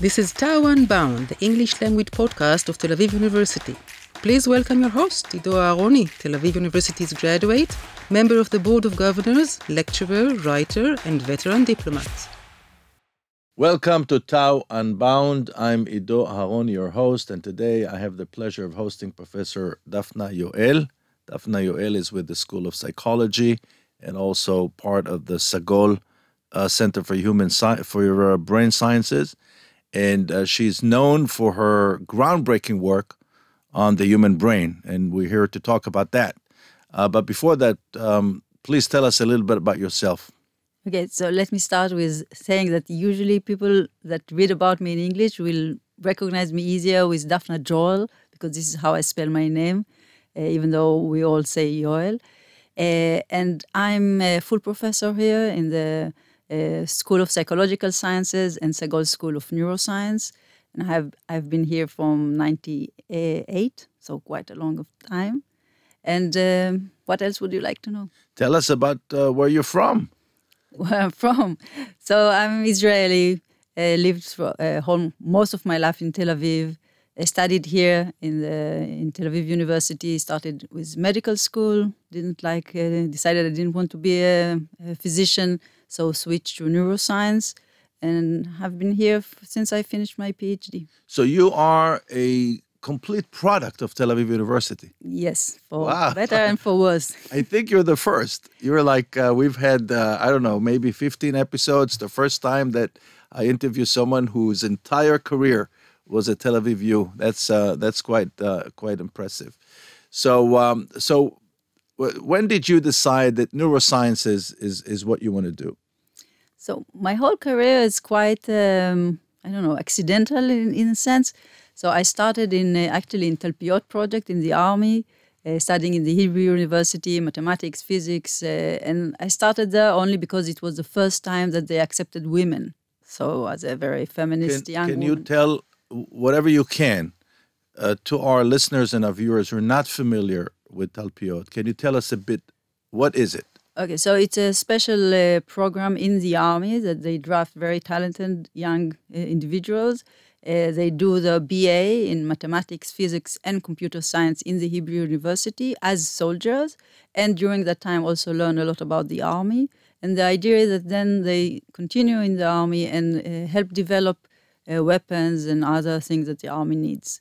This is TAU Unbound, the English language podcast of Tel Aviv University. Please welcome your host, Ido Aharoni, Tel Aviv University's graduate, member of the Board of Governors, lecturer, writer, and veteran diplomat. Welcome to TAU Unbound. I'm Ido Aharoni, your host, and today I have the pleasure of hosting Professor Daphna Yoel. Daphna Yoel is with the School of Psychology and also part of the Sagol uh, Center for Human Sci- for uh, Brain Sciences, and uh, she's known for her groundbreaking work on the human brain, and we're here to talk about that. Uh, but before that, um, please tell us a little bit about yourself. Okay, so let me start with saying that usually people that read about me in English will recognize me easier with Daphna Joel because this is how I spell my name, uh, even though we all say Yoel. Uh, and I'm a full professor here in the uh, School of Psychological Sciences and Sagol School of Neuroscience. And I have I've been here from '98, so quite a long of time. And um, what else would you like to know? Tell us about uh, where you're from. Where I'm from. So I'm Israeli. Uh, lived for, uh, home most of my life in Tel Aviv. I studied here in the in Tel Aviv University. Started with medical school. Didn't like. Uh, decided I didn't want to be a, a, physician, so switched to neuroscience, and have been here f- since I finished my PhD. So you are a complete product of Tel Aviv University. Yes, for wow. better and for worse. I think you're the first. You're like uh, we've had uh, I don't know maybe 15 episodes. The first time that I interview someone whose entire career was at Tel Aviv U. That's uh, that's quite uh, quite impressive. So um, so when did you decide that neuroscience is is, is what you want to do? So my whole career is quite um, I don't know accidental in, in a sense. So I started in uh, actually in Talpiot project in the army. Uh, studying in the Hebrew University, mathematics, physics, uh, and I started there only because it was the first time that they accepted women. So, as a very feminist can, young Can woman. you tell whatever you can uh, to our listeners and our viewers who are not familiar with Talpiot? Can you tell us a bit? What is it? Okay, so it's a special uh, program in the army that they draft very talented young uh, individuals. Uh, they do the BA in mathematics, physics, and computer science in the Hebrew University as soldiers, and during that time also learn a lot about the army. And the idea is that then they continue in the army and uh, help develop uh, weapons and other things that the army needs.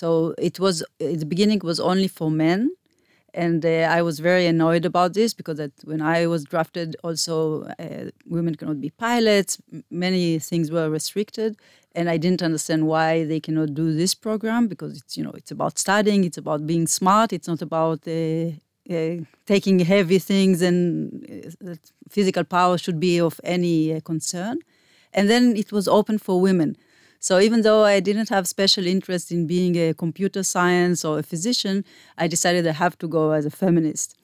So it was the beginning was only for men, and uh, I was very annoyed about this because that when I was drafted, also uh, women cannot be pilots. Many things were restricted, and I didn't understand why they cannot do this program because it's you know it's about studying, it's about being smart, it's not about uh, uh, taking heavy things, and uh, physical power should be of any uh, concern. And then it was open for women. So even though I didn't have special interest in being a computer science or a physician, I decided I have to go as a feminist.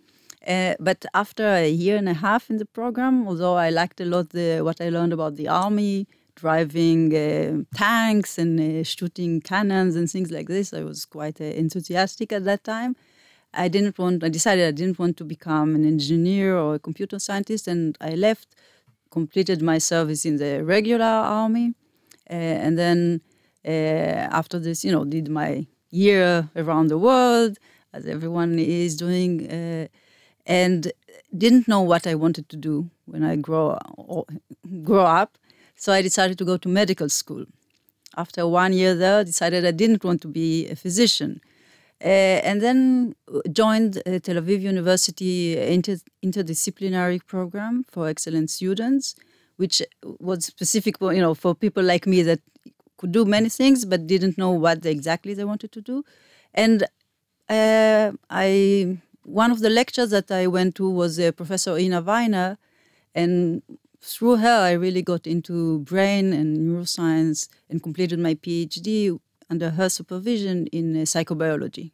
Uh, but after a year and a half in the program, although I liked a lot the, what I learned about the army, driving uh, tanks and uh, shooting cannons and things like this, I was quite uh, enthusiastic at that time. I didn't want. I decided I didn't want to become an engineer or a computer scientist, and I left, completed my service in the regular army, and then uh, after this, you know, did my year around the world, as everyone is doing, uh, and didn't know what I wanted to do when I grow grow up. So I decided to go to medical school. After one year there, decided I didn't want to be a physician. Uh, and then joined uh, Tel Aviv University inter- interdisciplinary program for excellent students, which was specific for you know for people like me that could do many things but didn't know what exactly they wanted to do. And uh, I one of the lectures that I went to was Professor Ina Weiner, and through her I really got into brain and neuroscience and completed my PhD under her supervision in uh, psychobiology.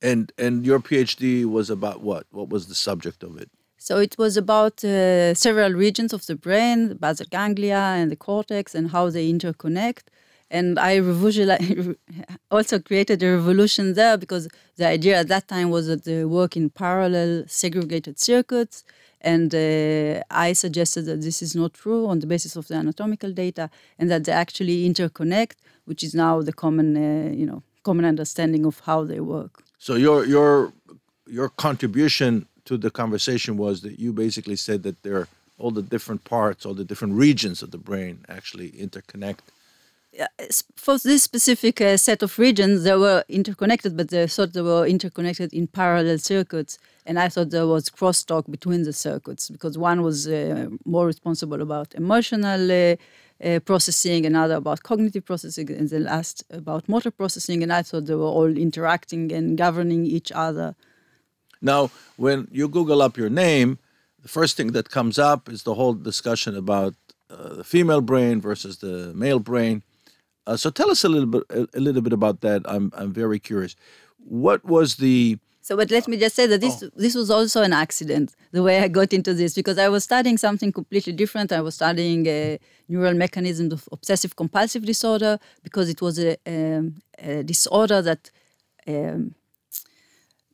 And and your PhD was about what? What was the subject of it? So it was about uh, several regions of the brain, the basal ganglia and the cortex, and how they interconnect. And I also created a revolution there because the idea at that time was that they work in parallel segregated circuits, And uh, I suggested that this is not true on the basis of the anatomical data, and that they actually interconnect, which is now the common, uh, you know, common understanding of how they work. So your your your contribution to the conversation was that you basically said that there are all the different parts, all the different regions of the brain actually interconnect. For this specific uh, set of regions, they were interconnected, but they thought they were interconnected in parallel circuits. And I thought there was crosstalk between the circuits because one was uh, more responsible about emotional uh, uh, processing, another about cognitive processing, and the last about motor processing. And I thought they were all interacting and governing each other. Now, when you Google up your name, the first thing that comes up is the whole discussion about uh, the female brain versus the male brain. Uh, so tell us a little bit a, a, little bit about that. I'm I'm very curious. What was the so, but let me just say that this oh. this was also an accident. The way I got into this because I was studying something completely different. I was studying a neural mechanisms of obsessive compulsive disorder because it was a, um, a disorder that um,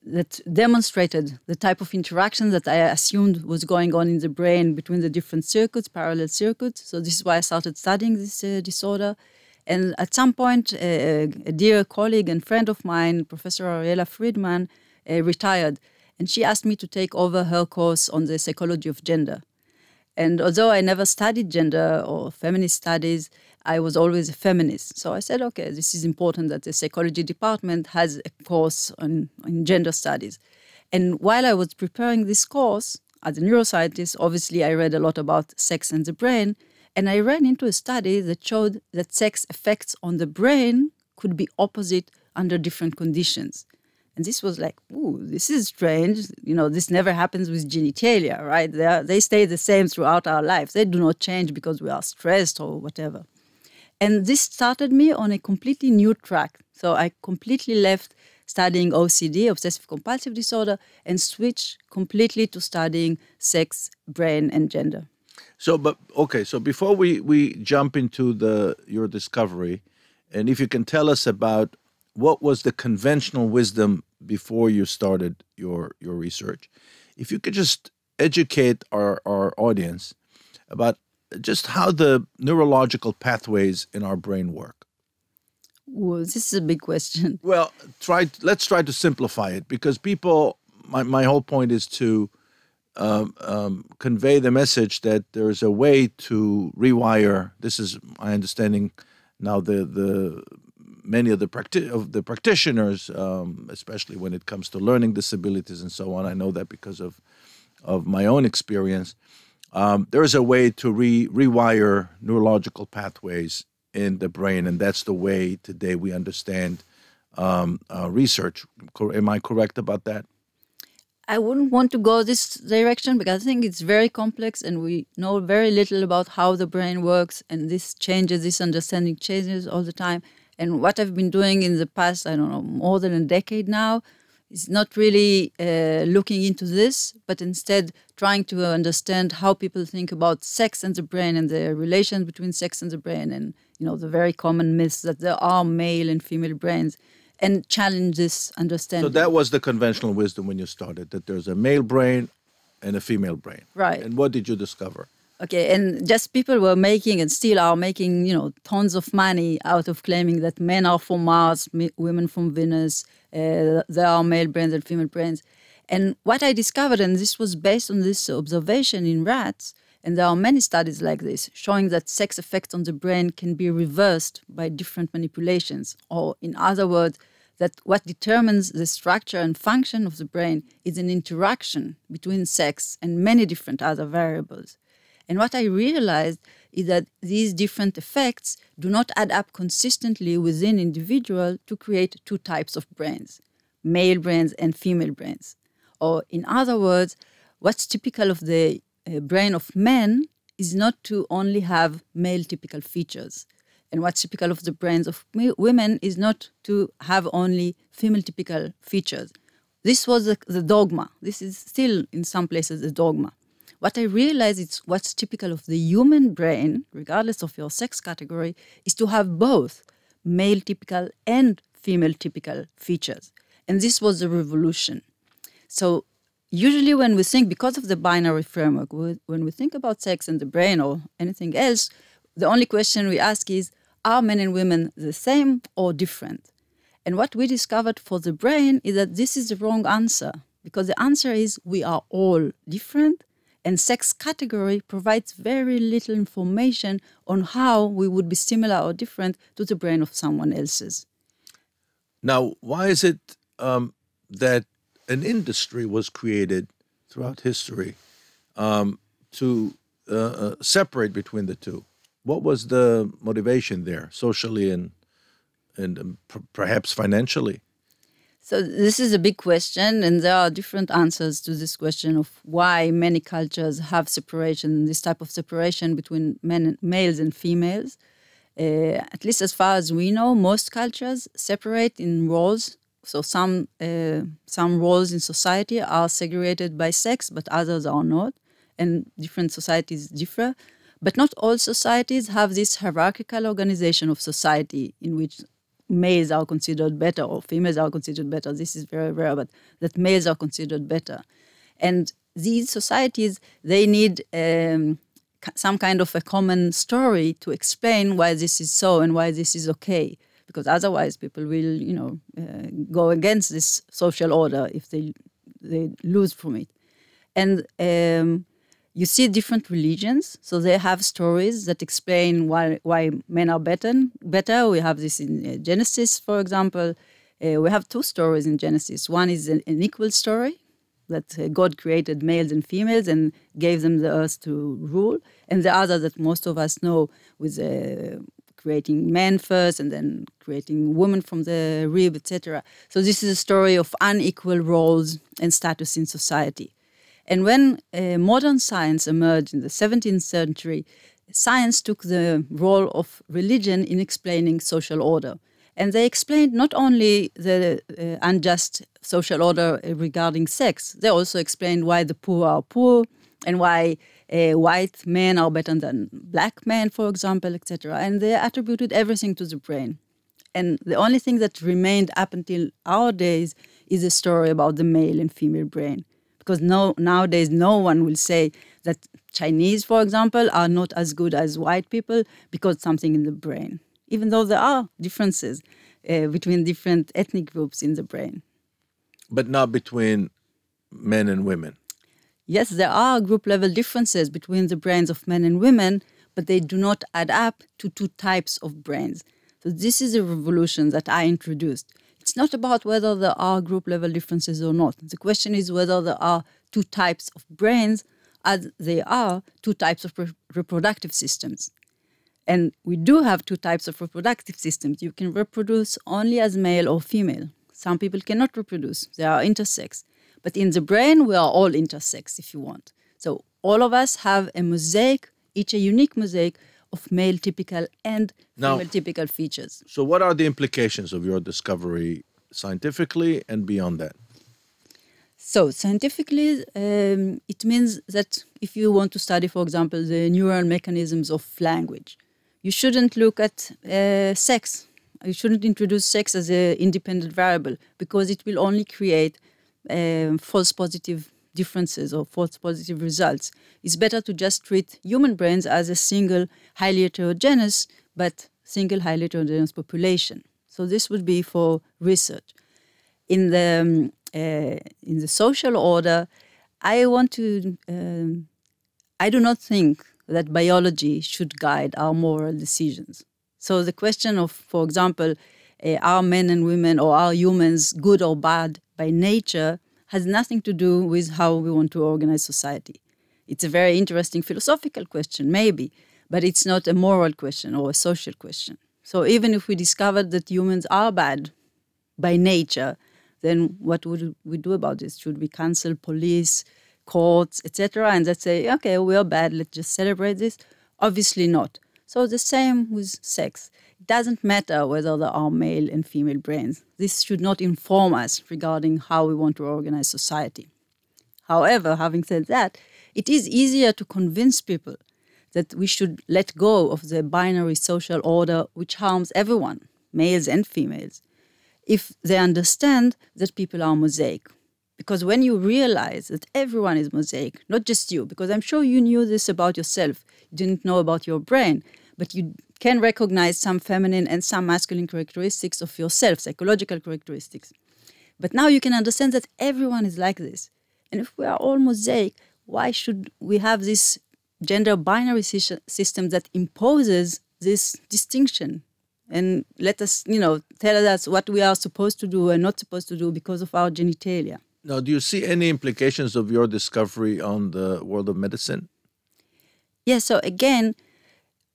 that demonstrated the type of interaction that I assumed was going on in the brain between the different circuits, parallel circuits. So this is why I started studying this uh, disorder. And at some point, uh, a dear colleague and friend of mine, Professor Ariella Friedman, uh, retired, and she asked me to take over her course on the psychology of gender. And although I never studied gender or feminist studies, I was always a feminist. So I said, okay, this is important that the psychology department has a course on, on gender studies. And while I was preparing this course, as a neuroscientist, obviously I read a lot about sex and the brain. And I ran into a study that showed that sex effects on the brain could be opposite under different conditions. And this was like, ooh, this is strange. You know, this never happens with genitalia, right? They, are, they stay the same throughout our lives. They do not change because we are stressed or whatever. And this started me on a completely new track. So I completely left studying OCD, obsessive compulsive disorder, and switched completely to studying sex, brain, and gender. So, but okay, so before we, we jump into the your discovery, and if you can tell us about what was the conventional wisdom before you started your your research, if you could just educate our, our audience about just how the neurological pathways in our brain work. Well, this is a big question. Well, try. Let's try to simplify it because people. My my whole point is to um, um, convey the message that there is a way to rewire. This is my understanding. Now, the the many of the practi- of the practitioners, um, especially when it comes to learning disabilities and so on, I know that because of of my own experience um, there is a way to re- rewire neurological pathways in the brain, and that's the way today we understand um, uh, research. Am I correct about that? I wouldn't want to go this direction because I think it's very complex and we know very little about how the brain works, and this changes, this understanding changes all the time. And what I've been doing in the past, I don't know, more than a decade now, is not really uh, looking into this, but instead trying to understand how people think about sex and the brain and the relation between sex and the brain, and you know the very common myths that there are male and female brains, and challenge this understanding. So that was the conventional wisdom when you started that there's a male brain and a female brain. Right. And what did you discover? Okay, and just people were making and still are making, you know, tons of money out of claiming that men are from Mars, women from Venus, there are male brains and female brains. And what I discovered, and this was based on this observation in rats, and there are many studies like this showing that sex effects on the brain can be reversed by different manipulations, or in other words, that what determines the structure and function of the brain is an interaction between sex and many different other variables. And what I realized is that these different effects do not add up consistently within individual to create two types of brains, male brains and female brains. Or in other words, what's typical of the uh, brain of men is not to only have male typical features. And what's typical of the brains of women is not to have only female typical features. This was the, the dogma. This is still, in some places, a dogma. What I realize is what's typical of the human brain, regardless of your sex category, is to have both male typical and female typical features. And this was a revolution. So usually when we think, because of the binary framework, when we think about sex and the brain or anything else, the only question we ask is, are men and women the same or different? And what we discovered for the brain is that this is the wrong answer because the answer is we are all different and sex category provides very little information on how we would be similar or different to the brain of someone else's. Now, why is it um, that an industry was created throughout history um, to uh, uh, separate between the two? What was the motivation there, socially and and um, perhaps financially? So this is a big question, and there are different answers to this question of why many cultures have separation, this type of separation between men, males and females. Uh, at least as far as we know, most cultures separate in roles. So some uh, some roles in society are segregated by sex, but others are not, and different societies differ. But not all societies have this hierarchical organization of society in which males are considered better or females are considered better. This is very rare, but that males are considered better. And these societies, they need um, some kind of a common story to explain why this is so and why this is okay. Because otherwise, people will, you know, uh, go against this social order if they they lose from it. And um, you see different religions, so they have stories that explain why why men are better. Better. We have this in uh, Genesis, for example. Uh, we have two stories in Genesis. One is an, an equal story that uh, God created males and females and gave them the earth to rule, and the other that most of us know with uh, creating men first and then creating women from the rib, etc. So this is a story of unequal roles and status in society. And when uh, modern science emerged in the 17th century, science took the role of religion in explaining social order. And they explained not only the uh, unjust social order regarding sex, they also explained why the poor are poor and why uh, white men are better than black men, for example, etc. And they attributed everything to the brain. And the only thing that remained up until our days is a story about the male and female brain because no, nowadays no one will say that Chinese, for example, are not as good as white people because something in the brain, even though there are differences uh, between different ethnic groups in the brain. But not between men and women. Yes, there are group level differences between the brains of men and women, but they do not add up to two types of brains. So, this is a revolution that I introduced it's not about whether there are group level differences or not. The question is whether there are two types of brains as there are two types of re- reproductive systems. And we do have two types of reproductive systems. You can reproduce only as male or female. Some people cannot reproduce, they are intersex. But in the brain, we are all intersex if you want. So all of us have a mosaic, each a unique mosaic of male typical and female typical features. So, what are the implications of your discovery scientifically and beyond that? So, scientifically, um, it means that if you want to study, for example, the neural mechanisms of language, you shouldn't look at uh, sex. You shouldn't introduce sex as an independent variable because it will only create um, false positive differences or false positive results. It's better to just treat human brains as a single highly heterogeneous but single highly heterogeneous population. So this would be for research. In the um, uh, in the social order, I want to. Um, I do not think that biology should guide our moral decisions. So the question of, for example, uh, are men and women or are humans good or bad by nature has nothing to do with how we want to organize society. It's a very interesting philosophical question, maybe, but it's not a moral question or a social question. So even if we discovered that humans are bad by nature, then what would we do about this? Should we cancel police, courts, etc., and let's say, okay, we are bad, let's just celebrate this? Obviously not. So the same with sex doesn't matter whether there are male and female brains. This should not inform us regarding how we want to organize society. However, having said that, it is easier to convince people that we should let go of the binary social order which harms everyone, males and females, if they understand that people are mosaic. Because when you realize that everyone is mosaic, not just you, because I'm sure you knew this about yourself, you didn't know about your brain, but you can recognize some feminine and some masculine characteristics of yourself, psychological characteristics. But now you can understand that everyone is like this. And if we are all mosaic, why should we have this gender binary system that imposes this distinction and let us, you know, tell us what we are supposed to do and not supposed to do because of our genitalia. Now, do you see any implications of your discovery on the world of medicine? Yes, yeah, so again,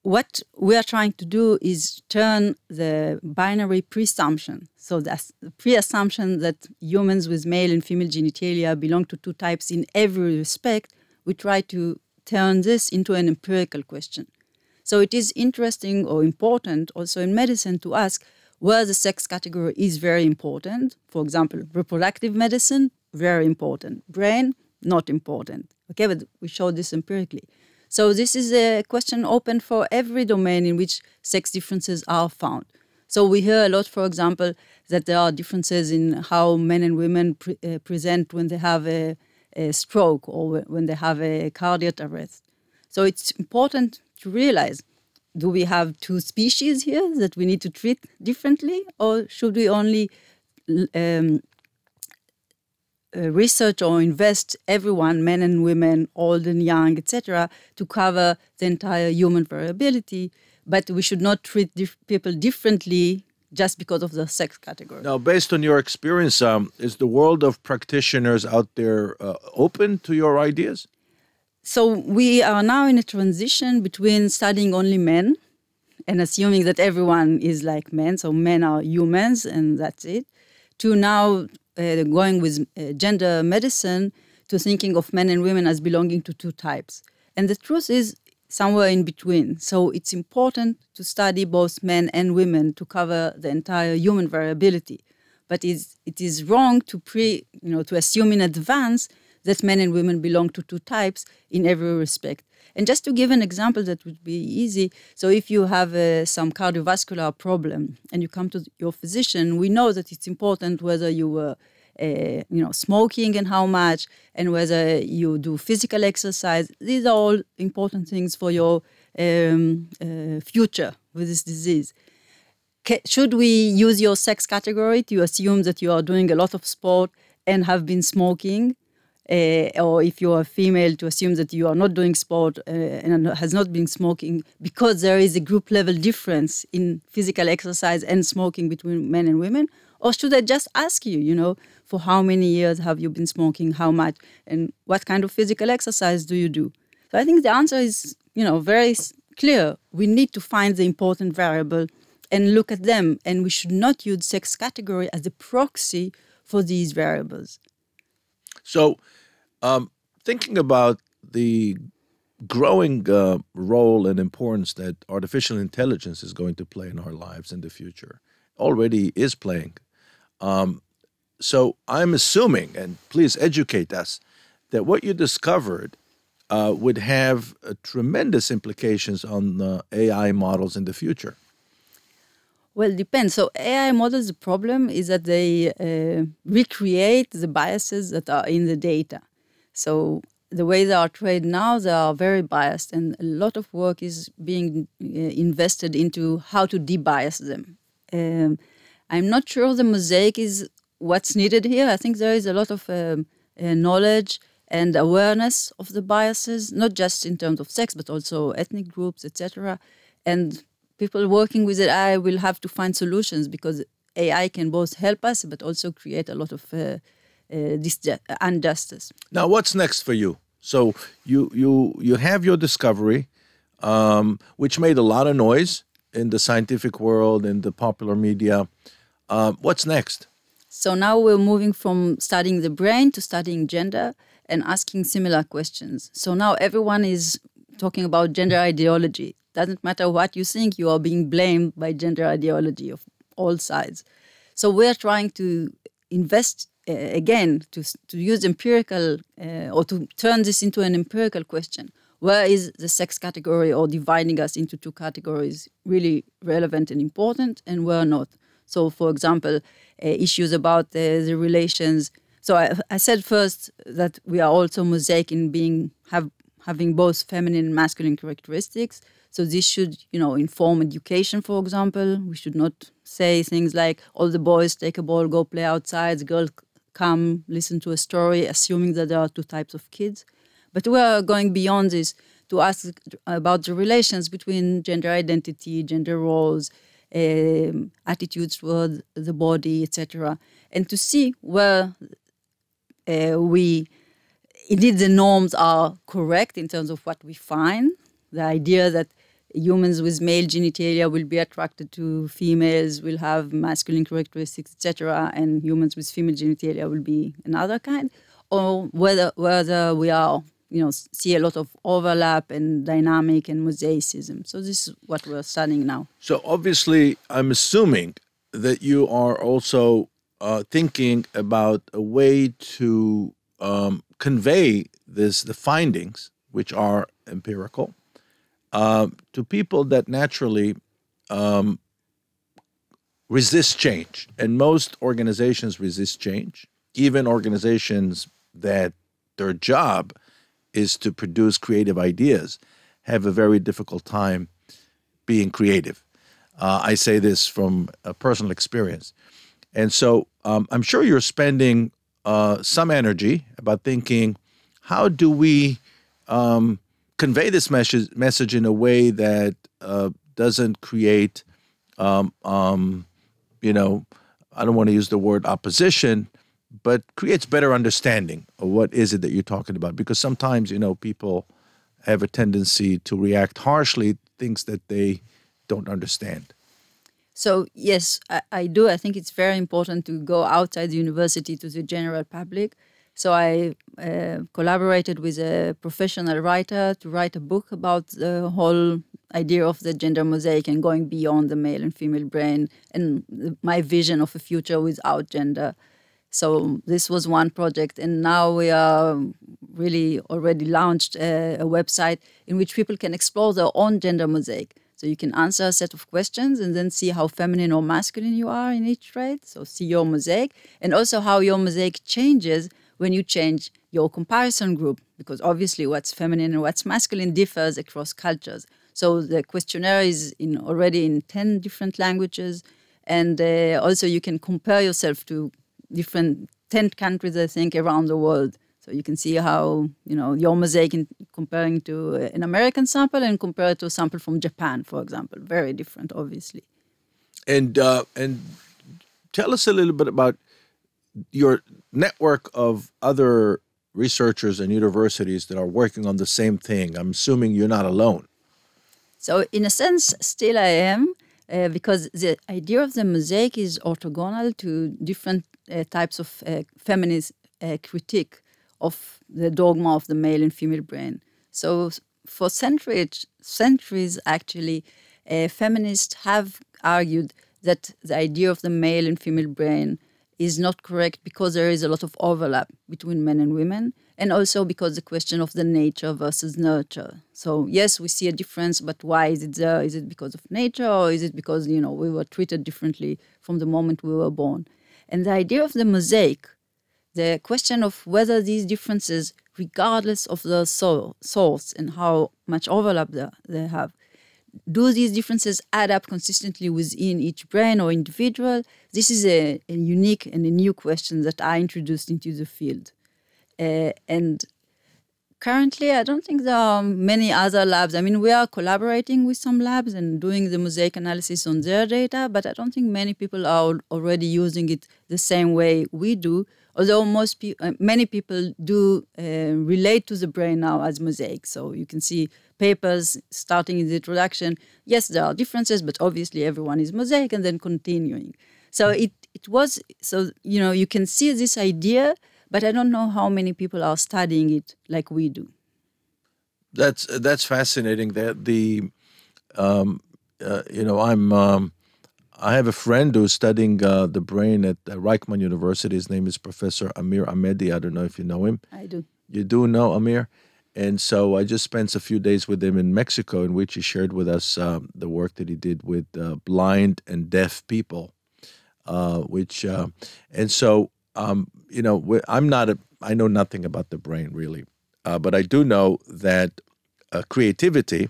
what we are trying to do is turn the binary presumption, so the pre-assumption that humans with male and female genitalia belong to two types in every respect, we try to turn this into an empirical question. So it is interesting or important also in medicine to ask where the sex category is very important. For example, reproductive medicine, very important. Brain, not important. Okay, but we show this empirically. So this is a question open for every domain in which sex differences are found. So we hear a lot, for example, that there are differences in how men and women pre- uh, present when they have a, a stroke or when they have a cardiac arrest. So it's important to realize do we have two species here that we need to treat differently, or should we only um, uh, research or invest everyone, men and women, old and young, etc., to cover the entire human variability? But we should not treat dif- people differently just because of the sex category. Now, based on your experience, um, is the world of practitioners out there uh, open to your ideas? So we are now in a transition between studying only men and assuming that everyone is like men, so men are humans and that's it, to now uh, going with uh, gender medicine to thinking of men and women as belonging to two types. And the truth is somewhere in between. So it's important to study both men and women to cover the entire human variability. But it is wrong to pre, you know, to assume in advance that men and women belong to two types in every respect. And just to give an example that would be easy, so if you have uh, some cardiovascular problem and you come to your physician, we know that it's important whether you were uh, you know, smoking and how much, and whether you do physical exercise. These are all important things for your um, uh, future with this disease. should we use your sex category to assume that you are doing a lot of sport and have been smoking? Uh, or if you are female, to assume that you are not doing sport uh, and has not been smoking, because there is a group level difference in physical exercise and smoking between men and women? Or should I just ask you, you know, for how many years have you been smoking, how much, and what kind of physical exercise do you do? So I think the answer is, you know, very clear. We need to find the important variable and look at them, and we should not use sex category as a proxy for these variables. So, um, thinking about the growing uh, role and importance that artificial intelligence is going to play in our lives in the future, already is playing. Um, so I'm assuming, and please educate us, that what you discovered uh, would have uh, tremendous implications on AI models in the future. Well, it depends. So AI models, the problem is that they uh, recreate the biases that are in the data. So the way they are trained now, they are very biased, and a lot of work is being uh, invested into how to debias them. Um, I'm not sure the mosaic is what's needed here. I think there is a lot of um, uh, knowledge and awareness of the biases, not just in terms of sex, but also ethnic groups, etc. And people working with AI will have to find solutions because AI can both help us, but also create a lot of uh, this injustice. Now, what's next for you? So you you you have your discovery, um, which made a lot of noise in the scientific world in the popular media. Uh, what's next? So now we're moving from studying the brain to studying gender and asking similar questions. So now everyone is talking about gender ideology. Doesn't matter what you think, you are being blamed by gender ideology of all sides. So we're trying to invest uh, again to, to use empirical uh, or to turn this into an empirical question where is the sex category or dividing us into two categories really relevant and important and where not so for example uh, issues about the relations So I, I said first that we are also mosaic in being have having both feminine and masculine characteristics. So this should, you know, inform education, for example. We should not say things like all the boys take a ball, go play outside, girls come listen to a story, assuming that there are two types of kids. But we are going beyond this to ask about the relations between gender identity, gender roles, um, attitudes toward the body, etc., and to see where uh, we indeed the norms are correct in terms of what we find. The idea that humans with male genitalia will be attracted to females, will have masculine characteristics, etc., and humans with female genitalia will be another kind, or whether whether we are you know see a lot of overlap and dynamic and mosaicism. So this is what we're studying now. So obviously, I'm assuming that you are also uh, thinking about a way to um, convey this the findings, which are empirical, uh, to people that naturally um, resist change, and most organizations resist change. Even organizations that their job is to produce creative ideas have a very difficult time being creative. Uh, I say this from a personal experience. And so um, I'm sure you're spending uh, some energy about thinking how do we um, convey this message, message in a way that uh, doesn't create, um, um, you know, I don't want to use the word opposition, but creates better understanding of what is it that you're talking about. Because sometimes, you know, people have a tendency to react harshly things that they don't understand. So yes, I, I, do. I think it's very important to go outside the university to the general public. So I uh, collaborated with a professional writer to write a book about the whole idea of the gender mosaic and going beyond the male and female brain and my vision of a future without gender. So this was one project, and now we are really already launched a, a website in which people can explore their own gender mosaic. So you can answer a set of questions and then see how feminine or masculine you are in each trait. So see your mosaic and also how your mosaic changes when you change your comparison group, because obviously what's feminine and what's masculine differs across cultures. So the questionnaire is in already in 10 different languages. And uh, also you can compare yourself to different 10 countries, I think, around the world. So you can see how you know your mosaic in comparing to an American sample and compare it to a sample from Japan, for example. Very different, obviously. And uh, and tell us a little bit about your network of other researchers and universities that are working on the same thing. I'm assuming you're not alone. So in a sense, still I am. Uh, because the idea of the mosaic is orthogonal to different uh, types of uh, feminist uh, critique of the dogma of the male and female brain. So for centuries, centuries actually, uh, feminists have argued that the idea of the male and female brain is not correct because there is a lot of overlap between men and women, and also because the question of the nature versus nurture. So yes, we see a difference, but why is it there? Is it because of nature, or is it because you know we were treated differently from the moment we were born? And the idea of the mosaic the question of whether these differences, regardless of the source and how much overlap they have, do these differences add up consistently within each brain or individual? This is a, a unique and a new question that I introduced into the field. Uh, and currently, I don't think there are many other labs. I mean, we are collaborating with some labs and doing the mosaic analysis on their data, but I don't think many people are already using it the same way we do although most pe- uh, many people do uh, relate to the brain now as mosaic. So you can see papers starting in the introduction. Yes, there are differences, but obviously everyone is mosaic, and then continuing. So it it was so you know you can see this idea, but I don't know how many people are studying it like we do. That's that's fascinating. That the um, uh, you know I'm. Um, I have a friend who's studying uh, the brain at uh, Reichman University. His name is Professor Amir Amedi. I don't know if you know him. I do. You do know Amir? And so I just spent a few days with him in Mexico, in which he shared with us um, the work that he did with uh, blind and deaf people. Uh, which uh, and so um, you know, I'm not a, I know nothing about the brain really, uh, but I do know that uh, creativity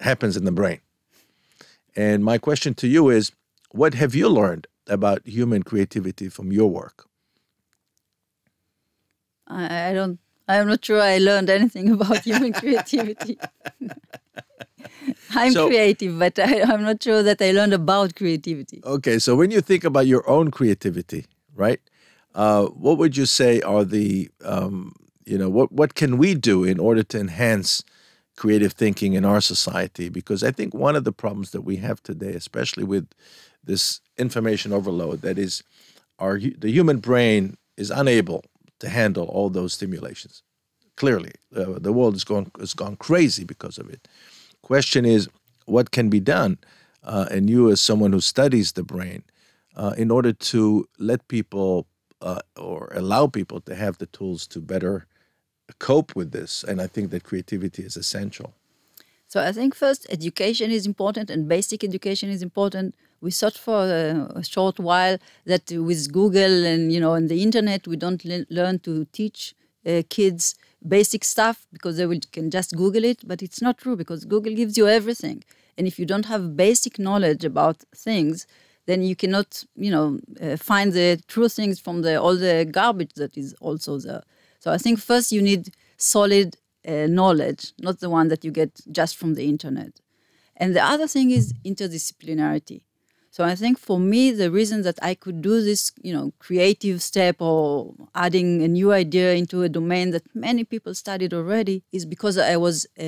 happens in the brain. And my question to you is, what have you learned about human creativity from your work? I don't. I'm not sure I learned anything about human creativity. I'm So- creative, but I, I'm not sure that I learned about creativity. Okay, so when you think about your own creativity, right? Uh, what would you say are the, um, you know, what what can we do in order to enhance creative thinking in our society? Because I think one of the problems that we have today, especially with this information overload, that is, our the human brain is unable to handle all those stimulations. Clearly, uh, the world is going has gone crazy because of it. Question is, what can be done? Uh, and you, as someone who studies the brain, uh, in order to let people uh, or allow people to have the tools to better cope with this. And I think that creativity is essential. So I think first education is important and basic education is important. We thought for a, a short while that with Google and you know and the internet we don't le- learn to teach uh, kids basic stuff because they will, can just Google it, but it's not true because Google gives you everything. And if you don't have basic knowledge about things, then you cannot you know uh, find the true things from the all the garbage that is also there. So I think first you need solid uh, knowledge, not the one that you get just from the internet. And the other thing is interdisciplinarity. So I think for me, the reason that I could do this, you know, creative step or adding a new idea into a domain that many people studied already is because I was uh,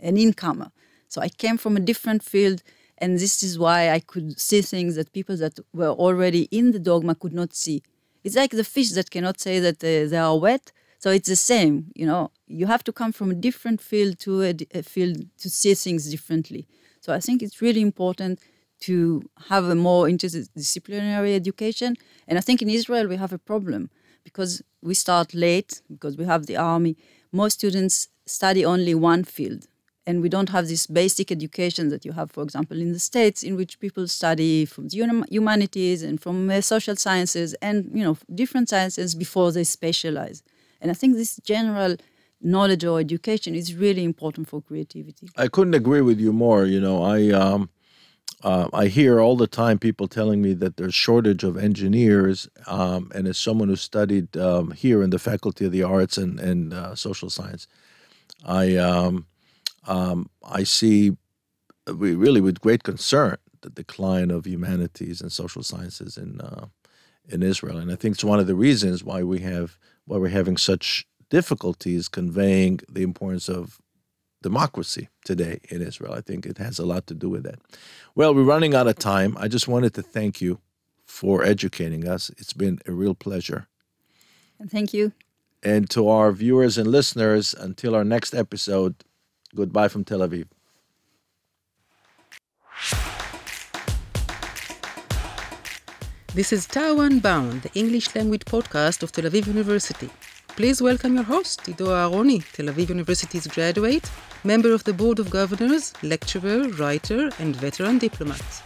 an incomer. So I came from a different field, and this is why I could see things that people that were already in the dogma could not see. It's like the fish that cannot say that uh, they are wet. So it's the same, you know. You have to come from a different field to a, a field to see things differently. So I think it's really important to have a more interdisciplinary education. And I think in Israel we have a problem because we start late because we have the army. Most students study only one field. And we don't have this basic education that you have, for example, in the States, in which people study from the humanities and from uh, social sciences and you know different sciences before they specialize. And I think this general knowledge or education is really important for creativity. I couldn't agree with you more. You know, I um, uh, I hear all the time people telling me that there's shortage of engineers, um, and as someone who studied um, here in the Faculty of the Arts and and uh, Social Science, I um, um, I see we really with great concern the decline of humanities and social sciences in uh, in Israel, and I think it's one of the reasons why we have why we're having such difficulties conveying the importance of democracy today in Israel. I think it has a lot to do with that. Well, we're running out of time. I just wanted to thank you for educating us. It's been a real pleasure. And thank you. And to our viewers and listeners, until our next episode, goodbye from Tel Aviv. This is TAU Bound, the English language podcast of Tel Aviv University. Please welcome your host, Ido Aharoni, Tel Aviv University's graduate, member of the Board of Governors, lecturer, writer, and veteran diplomat.